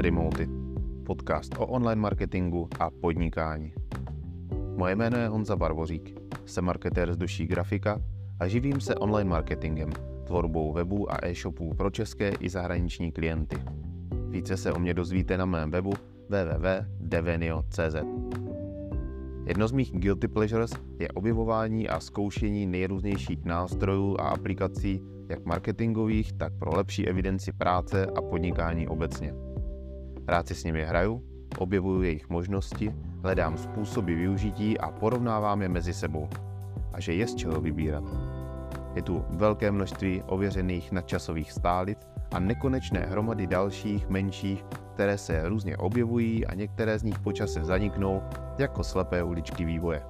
Remoted, podcast o online marketingu a podnikání. Moje jméno je Honza Barbořík, jsem marketér z duší grafika a živím se online marketingem, tvorbou webů a e-shopů pro české i zahraniční klienty. Více se o mě dozvíte na mém webu www.devenio.cz. Jedno z mých guilty pleasures je objevování a zkoušení nejrůznějších nástrojů a aplikací, jak marketingových, tak pro lepší evidenci práce a podnikání obecně. Rád si s nimi hraju, objevuju jejich možnosti, hledám způsoby využití a porovnávám je mezi sebou. A že je z čeho vybírat. Je tu velké množství ověřených nadčasových stálic a nekonečné hromady dalších, menších, které se různě objevují a některé z nich počase zaniknou jako slepé uličky vývoje.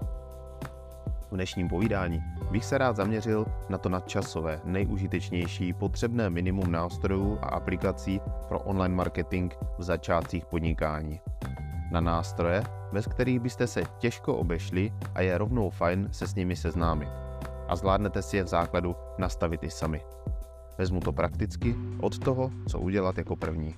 V dnešním povídání bych se rád zaměřil na to nadčasové, nejužitečnější potřebné minimum nástrojů a aplikací pro online marketing v začátcích podnikání. Na nástroje, bez kterých byste se těžko obešli a je rovnou fajn se s nimi seznámit. A zvládnete si je v základu nastavit i sami. Vezmu to prakticky od toho, co udělat jako první.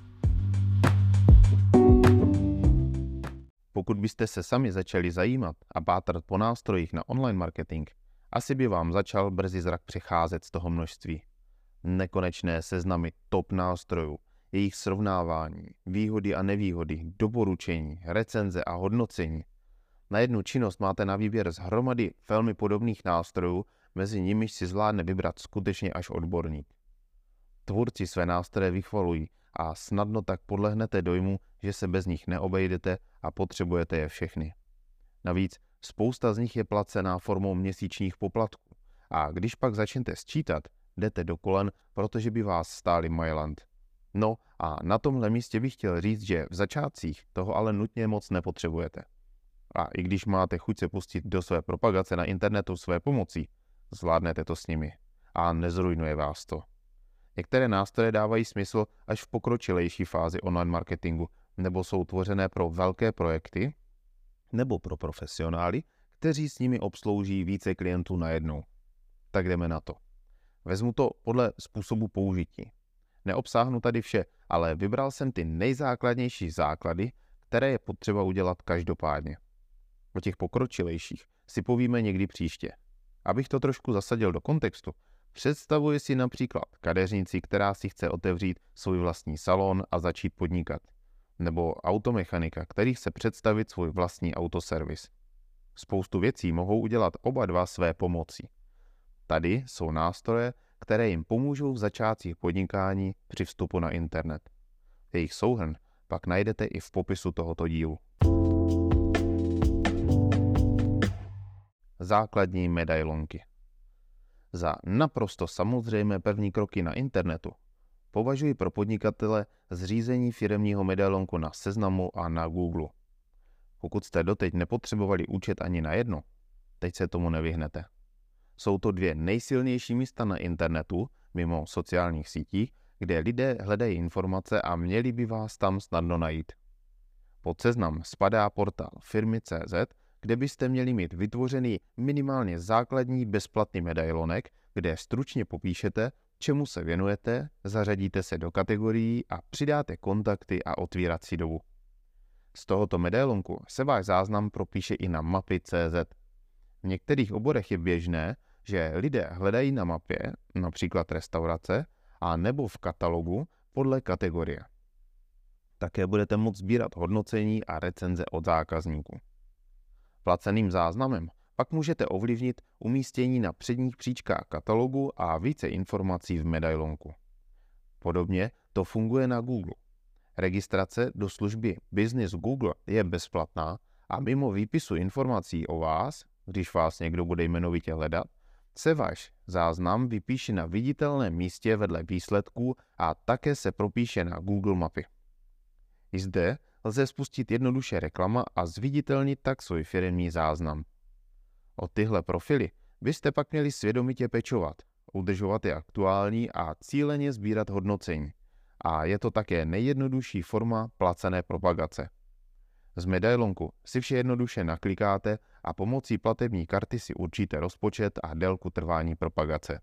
Pokud byste se sami začali zajímat a pátrat po nástrojích na online marketing, asi by vám začal brzy zrak přecházet z toho množství. Nekonečné seznamy top nástrojů, jejich srovnávání, výhody a nevýhody, doporučení, recenze a hodnocení. Na jednu činnost máte na výběr z hromady velmi podobných nástrojů, mezi nimiž si zvládne vybrat skutečně až odborník. Tvůrci své nástroje vychvalují a snadno tak podlehnete dojmu, že se bez nich neobejdete a potřebujete je všechny. Navíc spousta z nich je placená formou měsíčních poplatků a když pak začnete sčítat, jdete do kolen, protože by vás stáli Mailand. No a na tomhle místě bych chtěl říct, že v začátcích toho ale nutně moc nepotřebujete. A i když máte chuť se pustit do své propagace na internetu své pomocí, zvládnete to s nimi a nezrujnuje vás to. Některé nástroje dávají smysl až v pokročilejší fázi online marketingu, nebo jsou tvořené pro velké projekty, nebo pro profesionály, kteří s nimi obslouží více klientů najednou. Tak jdeme na to. Vezmu to podle způsobu použití. Neobsáhnu tady vše, ale vybral jsem ty nejzákladnější základy, které je potřeba udělat každopádně. O těch pokročilejších si povíme někdy příště. Abych to trošku zasadil do kontextu, představuji si například kadeřnici, která si chce otevřít svůj vlastní salon a začít podnikat. Nebo automechanika, který chce představit svůj vlastní autoservis. Spoustu věcí mohou udělat oba dva své pomocí. Tady jsou nástroje, které jim pomůžou v začátcích podnikání při vstupu na internet. Jejich souhrn pak najdete i v popisu tohoto dílu. Základní medailonky Za naprosto samozřejmé první kroky na internetu považuji pro podnikatele zřízení firemního medailonku na Seznamu a na Google. Pokud jste doteď nepotřebovali účet ani na jedno, teď se tomu nevyhnete. Jsou to dvě nejsilnější místa na internetu, mimo sociálních sítích, kde lidé hledají informace a měli by vás tam snadno najít. Pod seznam spadá portál firmy.cz, kde byste měli mít vytvořený minimálně základní bezplatný medailonek, kde stručně popíšete, čemu se věnujete, zařadíte se do kategorií a přidáte kontakty a otvírací dobu. Z tohoto medailonku se váš záznam propíše i na mapy.cz. V některých oborech je běžné, že lidé hledají na mapě, například restaurace, a nebo v katalogu podle kategorie. Také budete moct sbírat hodnocení a recenze od zákazníků. Placeným záznamem pak můžete ovlivnit umístění na předních příčkách katalogu a více informací v medailonku. Podobně to funguje na Google. Registrace do služby Business Google je bezplatná a mimo výpisu informací o vás, když vás někdo bude jmenovitě hledat, se váš záznam vypíše na viditelném místě vedle výsledků a také se propíše na Google mapy. I zde lze spustit jednoduše reklama a zviditelnit tak svůj firmní záznam. O tyhle profily byste pak měli svědomitě pečovat, udržovat je aktuální a cíleně sbírat hodnocení. A je to také nejjednodušší forma placené propagace. Z medailonku si vše jednoduše naklikáte a pomocí platební karty si určíte rozpočet a délku trvání propagace.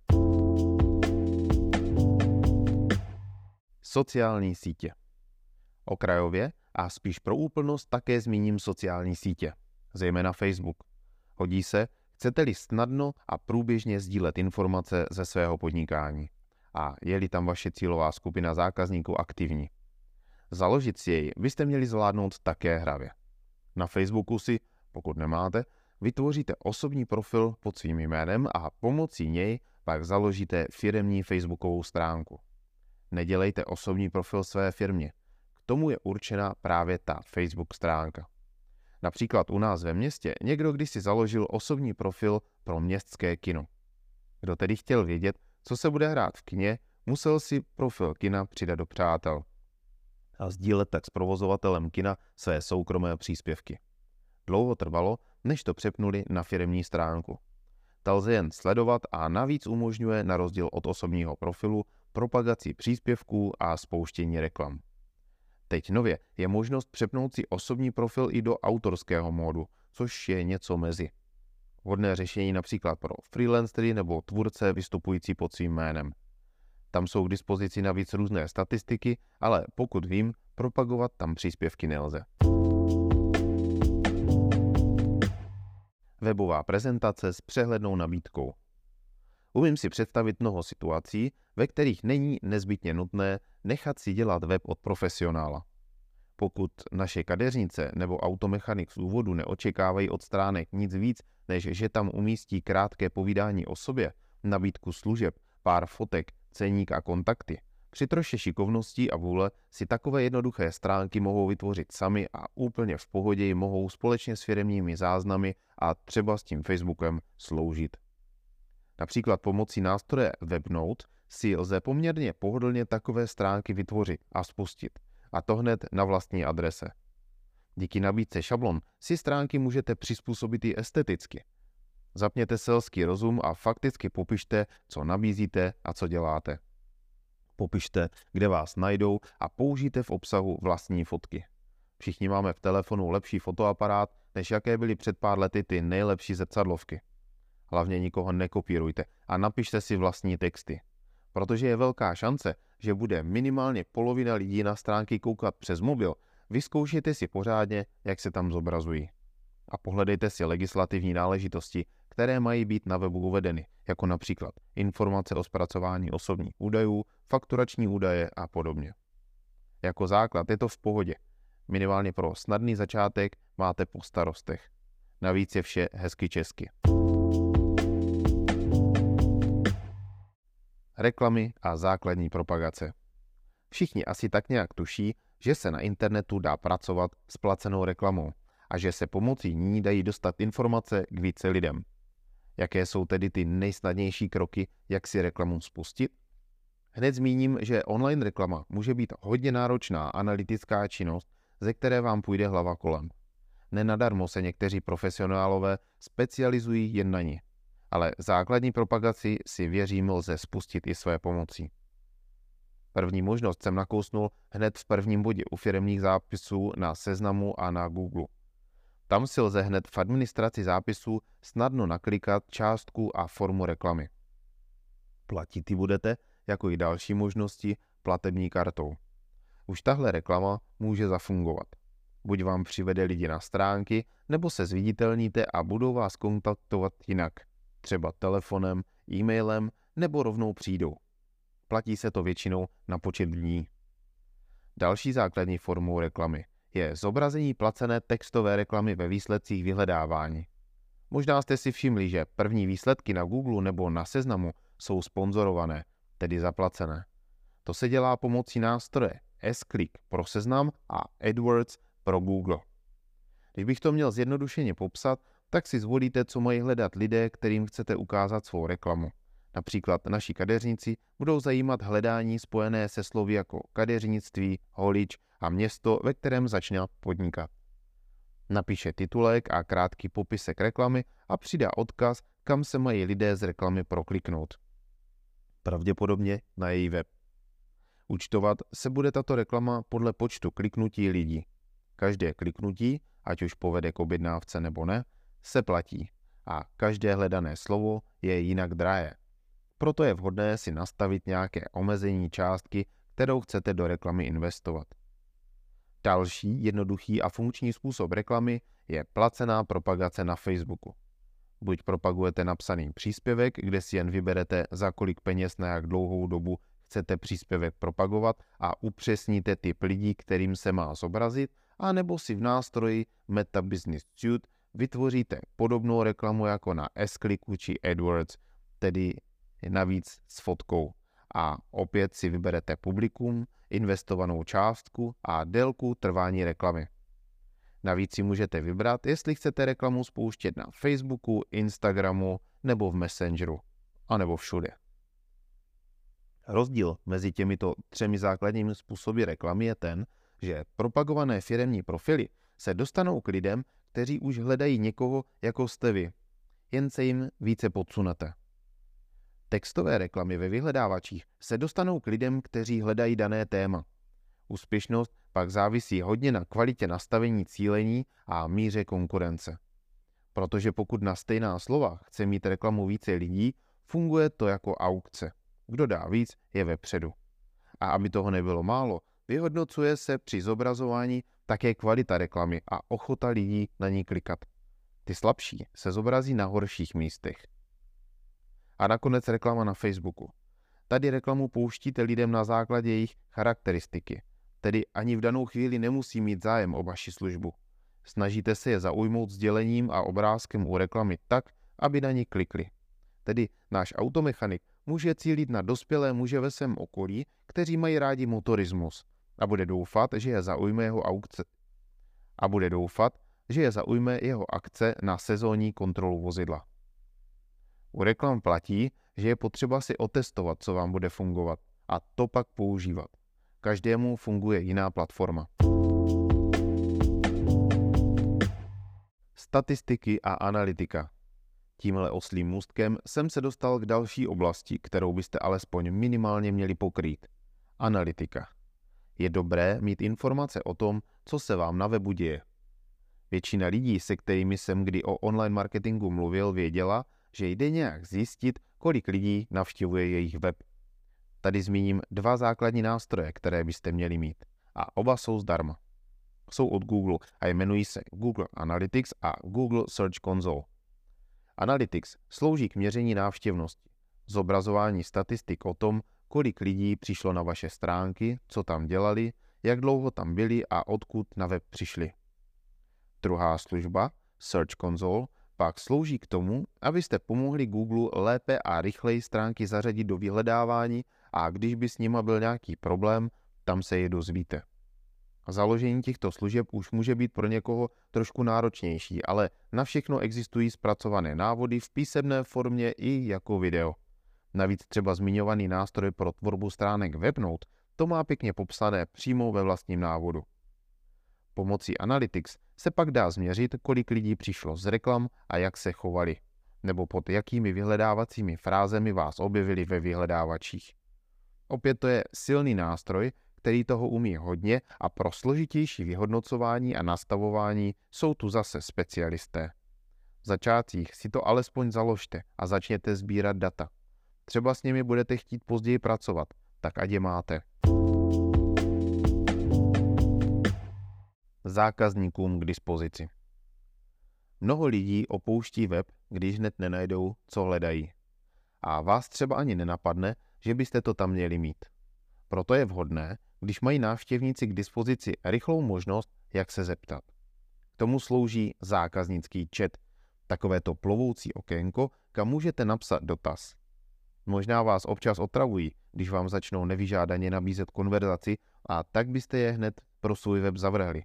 Sociální sítě Okrajově a spíš pro úplnost také zmíním sociální sítě, zejména Facebook. Hodí se, chcete-li snadno a průběžně sdílet informace ze svého podnikání a je-li tam vaše cílová skupina zákazníků aktivní. Založit si jej byste měli zvládnout také hravě. Na Facebooku si, pokud nemáte, vytvoříte osobní profil pod svým jménem a pomocí něj pak založíte firemní facebookovou stránku. Nedělejte osobní profil své firmě. K tomu je určena právě ta Facebook stránka. Například u nás ve městě někdo kdysi založil osobní profil pro městské kino. Kdo tedy chtěl vědět, co se bude hrát v kině, musel si profil kina přidat do přátel a sdílet tak s provozovatelem kina své soukromé příspěvky. Dlouho trvalo, než to přepnuli na firmní stránku. Ta lze jen sledovat a navíc umožňuje na rozdíl od osobního profilu propagaci příspěvků a spouštění reklam. Teď nově je možnost přepnout si osobní profil i do autorského módu, což je něco mezi. Vhodné řešení například pro freelancery nebo tvůrce vystupující pod svým jménem. Tam jsou k dispozici navíc různé statistiky, ale pokud vím, propagovat tam příspěvky nelze. Webová prezentace s přehlednou nabídkou. Umím si představit mnoho situací, ve kterých není nezbytně nutné nechat si dělat web od profesionála. Pokud naše kadeřnice nebo automechanik z úvodu neočekávají od stránek nic víc, než že tam umístí krátké povídání o sobě, nabídku služeb, pár fotek, ceník a kontakty, při troše šikovností a vůle si takové jednoduché stránky mohou vytvořit sami a úplně v pohodě mohou společně s firemními záznamy a třeba s tím Facebookem sloužit. Například pomocí nástroje WebNote si lze poměrně pohodlně takové stránky vytvořit a spustit. A to hned na vlastní adrese. Díky nabídce šablon si stránky můžete přizpůsobit i esteticky. Zapněte selský rozum a fakticky popište, co nabízíte a co děláte. Popište, kde vás najdou a použijte v obsahu vlastní fotky. Všichni máme v telefonu lepší fotoaparát, než jaké byly před pár lety ty nejlepší zrcadlovky. Hlavně nikoho nekopírujte a napište si vlastní texty. Protože je velká šance, že bude minimálně polovina lidí na stránky koukat přes mobil, vyzkoušejte si pořádně, jak se tam zobrazují. A pohledejte si legislativní náležitosti, které mají být na webu uvedeny, jako například informace o zpracování osobních údajů, fakturační údaje a podobně. Jako základ je to v pohodě. Minimálně pro snadný začátek máte po starostech. Navíc je vše hezky česky. Reklamy a základní propagace. Všichni asi tak nějak tuší, že se na internetu dá pracovat s placenou reklamou a že se pomocí ní dají dostat informace k více lidem. Jaké jsou tedy ty nejsnadnější kroky, jak si reklamu spustit? Hned zmíním, že online reklama může být hodně náročná analytická činnost, ze které vám půjde hlava kolem. Nenadarmo se někteří profesionálové specializují jen na ní, ale základní propagaci si věřím lze spustit i své pomocí. První možnost jsem nakousnul hned v prvním bodě u firmních zápisů na seznamu a na Google. Tam si lze hned v administraci zápisů snadno naklikat částku a formu reklamy. Platit ji budete, jako i další možnosti, platební kartou. Už tahle reklama může zafungovat. Buď vám přivede lidi na stránky, nebo se zviditelníte a budou vás kontaktovat jinak, třeba telefonem, e-mailem nebo rovnou přijdou. Platí se to většinou na počet dní. Další základní formou reklamy je zobrazení placené textové reklamy ve výsledcích vyhledávání. Možná jste si všimli, že první výsledky na Google nebo na seznamu jsou sponzorované, tedy zaplacené. To se dělá pomocí nástroje S-Click pro seznam a AdWords pro Google. Když bych to měl zjednodušeně popsat, tak si zvolíte, co mají hledat lidé, kterým chcete ukázat svou reklamu. Například naši kadeřníci budou zajímat hledání spojené se slovy jako kadeřnictví, holič a město, ve kterém začne podnikat. Napíše titulek a krátký popisek reklamy a přidá odkaz, kam se mají lidé z reklamy prokliknout. Pravděpodobně na její web. Účtovat se bude tato reklama podle počtu kliknutí lidí. Každé kliknutí, ať už povede k objednávce nebo ne, se platí a každé hledané slovo je jinak drahé. Proto je vhodné si nastavit nějaké omezení částky, kterou chcete do reklamy investovat. Další jednoduchý a funkční způsob reklamy je placená propagace na Facebooku. Buď propagujete napsaný příspěvek, kde si jen vyberete, za kolik peněz na jak dlouhou dobu chcete příspěvek propagovat a upřesníte typ lidí, kterým se má zobrazit, anebo si v nástroji Meta Business Suite vytvoříte podobnou reklamu jako na s či AdWords, tedy navíc s fotkou. A opět si vyberete publikum, investovanou částku a délku trvání reklamy. Navíc si můžete vybrat, jestli chcete reklamu spouštět na Facebooku, Instagramu nebo v Messengeru, anebo všude. Rozdíl mezi těmito třemi základními způsoby reklamy je ten, že propagované firemní profily se dostanou k lidem, kteří už hledají někoho, jako jste vy. Jen se jim více podsunete. Textové reklamy ve vyhledávačích se dostanou k lidem, kteří hledají dané téma. Úspěšnost pak závisí hodně na kvalitě nastavení cílení a míře konkurence. Protože pokud na stejná slova chce mít reklamu více lidí, funguje to jako aukce. Kdo dá víc, je vepředu. A aby toho nebylo málo, vyhodnocuje se při zobrazování také kvalita reklamy a ochota lidí na ní klikat. Ty slabší se zobrazí na horších místech. A nakonec reklama na Facebooku. Tady reklamu pouštíte lidem na základě jejich charakteristiky, tedy ani v danou chvíli nemusí mít zájem o vaši službu. Snažíte se je zaujmout sdělením a obrázkem u reklamy tak, aby na ní klikli. Tedy náš automechanik může cílit na dospělé muže ve svém okolí, kteří mají rádi motorismus a bude doufat, že je zaujme jeho aukce. A bude doufat, že je zaujme jeho akce na sezónní kontrolu vozidla. U reklam platí, že je potřeba si otestovat, co vám bude fungovat a to pak používat. Každému funguje jiná platforma. Statistiky a analytika. Tímhle oslým můstkem jsem se dostal k další oblasti, kterou byste alespoň minimálně měli pokrýt. Analytika. Je dobré mít informace o tom, co se vám na webu děje. Většina lidí, se kterými jsem kdy o online marketingu mluvil, věděla, že jde nějak zjistit, kolik lidí navštěvuje jejich web. Tady zmíním dva základní nástroje, které byste měli mít. A oba jsou zdarma. Jsou od Google a jmenují se Google Analytics a Google Search Console. Analytics slouží k měření návštěvnosti, zobrazování statistik o tom, kolik lidí přišlo na vaše stránky, co tam dělali, jak dlouho tam byli a odkud na web přišli. Druhá služba, Search Console, pak slouží k tomu, abyste pomohli Google lépe a rychleji stránky zařadit do vyhledávání a když by s nima byl nějaký problém, tam se je dozvíte. Založení těchto služeb už může být pro někoho trošku náročnější, ale na všechno existují zpracované návody v písemné formě i jako video. Navíc třeba zmiňovaný nástroj pro tvorbu stránek Webnote to má pěkně popsané přímo ve vlastním návodu. Pomocí Analytics se pak dá změřit, kolik lidí přišlo z reklam a jak se chovali, nebo pod jakými vyhledávacími frázemi vás objevili ve vyhledávačích. Opět to je silný nástroj, který toho umí hodně a pro složitější vyhodnocování a nastavování jsou tu zase specialisté. V začátcích si to alespoň založte a začněte sbírat data. Třeba s nimi budete chtít později pracovat, tak ať je máte. Zákazníkům k dispozici. Mnoho lidí opouští web, když hned nenajdou, co hledají. A vás třeba ani nenapadne, že byste to tam měli mít. Proto je vhodné, když mají návštěvníci k dispozici rychlou možnost, jak se zeptat. K tomu slouží zákaznický chat, takovéto plovoucí okénko, kam můžete napsat dotaz. Možná vás občas otravují, když vám začnou nevyžádaně nabízet konverzaci a tak byste je hned pro svůj web zavrhli.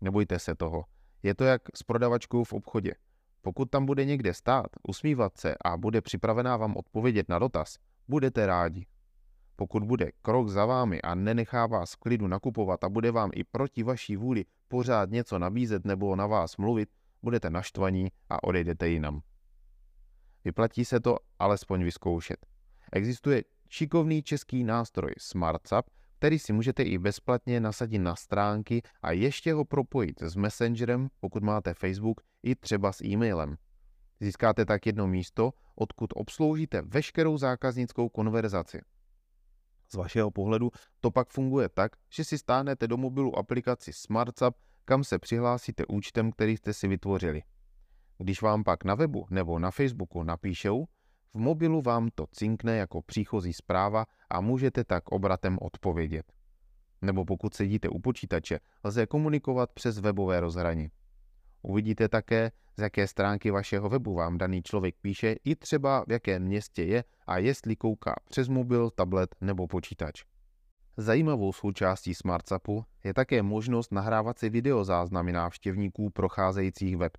Nebojte se toho. Je to jak s prodavačkou v obchodě. Pokud tam bude někde stát, usmívat se a bude připravená vám odpovědět na dotaz, budete rádi. Pokud bude krok za vámi a nenechá vás v klidu nakupovat a bude vám i proti vaší vůli pořád něco nabízet nebo na vás mluvit, budete naštvaní a odejdete jinam. Vyplatí se to alespoň vyzkoušet. Existuje šikovný český nástroj SmartSap, který si můžete i bezplatně nasadit na stránky a ještě ho propojit s Messengerem, pokud máte Facebook, i třeba s e-mailem. Získáte tak jedno místo, odkud obsloužíte veškerou zákaznickou konverzaci. Z vašeho pohledu to pak funguje tak, že si stáhnete do mobilu aplikaci SmartSap, kam se přihlásíte účtem, který jste si vytvořili. Když vám pak na webu nebo na Facebooku napíšou, v mobilu vám to cinkne jako příchozí zpráva a můžete tak obratem odpovědět. Nebo pokud sedíte u počítače, lze komunikovat přes webové rozhraní. Uvidíte také, z jaké stránky vašeho webu vám daný člověk píše i třeba v jakém městě je a jestli kouká přes mobil, tablet nebo počítač. Zajímavou součástí SmartSapu je také možnost nahrávat si videozáznamy návštěvníků procházejících web.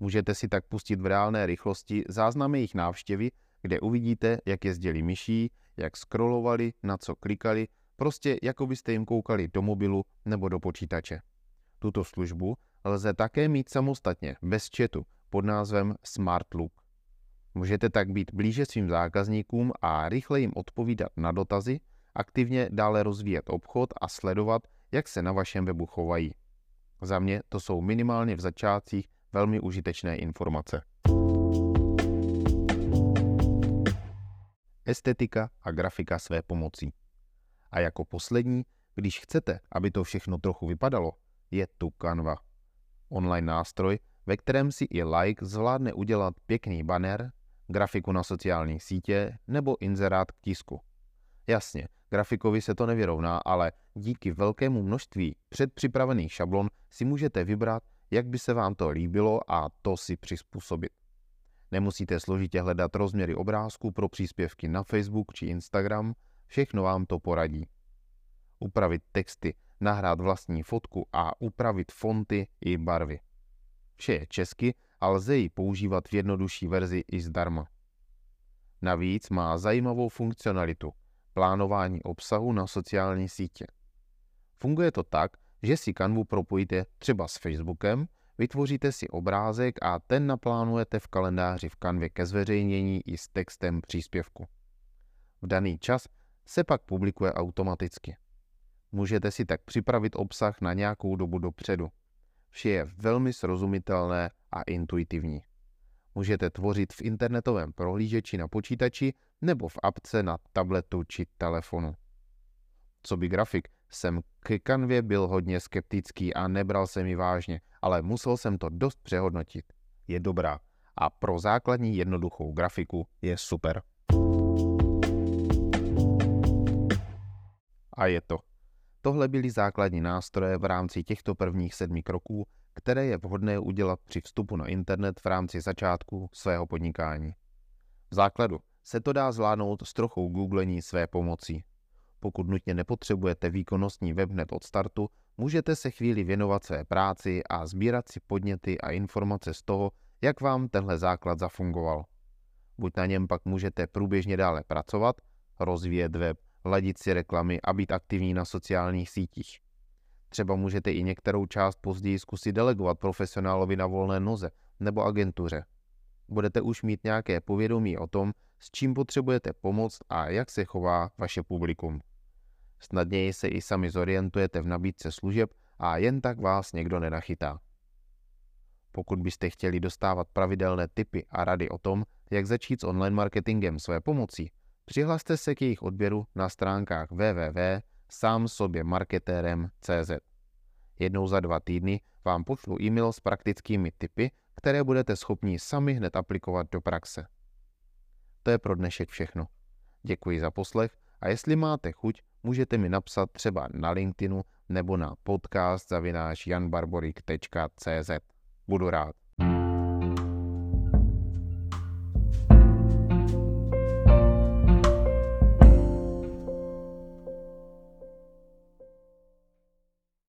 Můžete si tak pustit v reálné rychlosti záznamy jejich návštěvy, kde uvidíte, jak jezdili myší, jak scrollovali, na co klikali, prostě jako byste jim koukali do mobilu nebo do počítače. Tuto službu lze také mít samostatně, bez chatu, pod názvem Smart Look. Můžete tak být blíže svým zákazníkům a rychle jim odpovídat na dotazy, aktivně dále rozvíjet obchod a sledovat, jak se na vašem webu chovají. Za mě to jsou minimálně v začátcích velmi užitečné informace. Estetika a grafika své pomocí. A jako poslední, když chcete, aby to všechno trochu vypadalo, je tu Canva. Online nástroj, ve kterém si i like zvládne udělat pěkný banner, grafiku na sociální sítě nebo inzerát k tisku. Jasně, grafikovi se to nevyrovná, ale díky velkému množství předpřipravených šablon si můžete vybrat, jak by se vám to líbilo a to si přizpůsobit. Nemusíte složitě hledat rozměry obrázků pro příspěvky na Facebook či Instagram, všechno vám to poradí. Upravit texty, nahrát vlastní fotku a upravit fonty i barvy. Vše je česky a lze ji používat v jednodušší verzi i zdarma. Navíc má zajímavou funkcionalitu plánování obsahu na sociální sítě. Funguje to tak, že si kanvu propojíte třeba s Facebookem, vytvoříte si obrázek a ten naplánujete v kalendáři v kanvě ke zveřejnění i s textem příspěvku. V daný čas se pak publikuje automaticky. Můžete si tak připravit obsah na nějakou dobu dopředu. Vše je velmi srozumitelné a intuitivní. Můžete tvořit v internetovém prohlížeči na počítači nebo v apce na tabletu či telefonu. Co by grafik, jsem k kanvě byl hodně skeptický a nebral jsem ji vážně, ale musel jsem to dost přehodnotit. Je dobrá a pro základní jednoduchou grafiku je super. A je to. Tohle byly základní nástroje v rámci těchto prvních sedmi kroků, které je vhodné udělat při vstupu na internet v rámci začátku svého podnikání. V základu se to dá zvládnout s trochou googlení své pomocí. Pokud nutně nepotřebujete výkonnostní web hned od startu, můžete se chvíli věnovat své práci a sbírat si podněty a informace z toho, jak vám tenhle základ zafungoval. Buď na něm pak můžete průběžně dále pracovat, rozvíjet web, ladit si reklamy a být aktivní na sociálních sítích. Třeba můžete i některou část později zkusit delegovat profesionálovi na volné noze nebo agentuře. Budete už mít nějaké povědomí o tom, s čím potřebujete pomoct a jak se chová vaše publikum. Snadněji se i sami zorientujete v nabídce služeb a jen tak vás někdo nenachytá. Pokud byste chtěli dostávat pravidelné tipy a rady o tom, jak začít s online marketingem své pomocí, přihlaste se k jejich odběru na stránkách www.samsoběmarketérem.cz. Jednou za dva týdny vám pošlu e-mail s praktickými tipy, které budete schopni sami hned aplikovat do praxe. To je pro dnešek všechno. Děkuji za poslech a jestli máte chuť, můžete mi napsat třeba na LinkedInu nebo na podcast zavináš janbarborik.cz. Budu rád.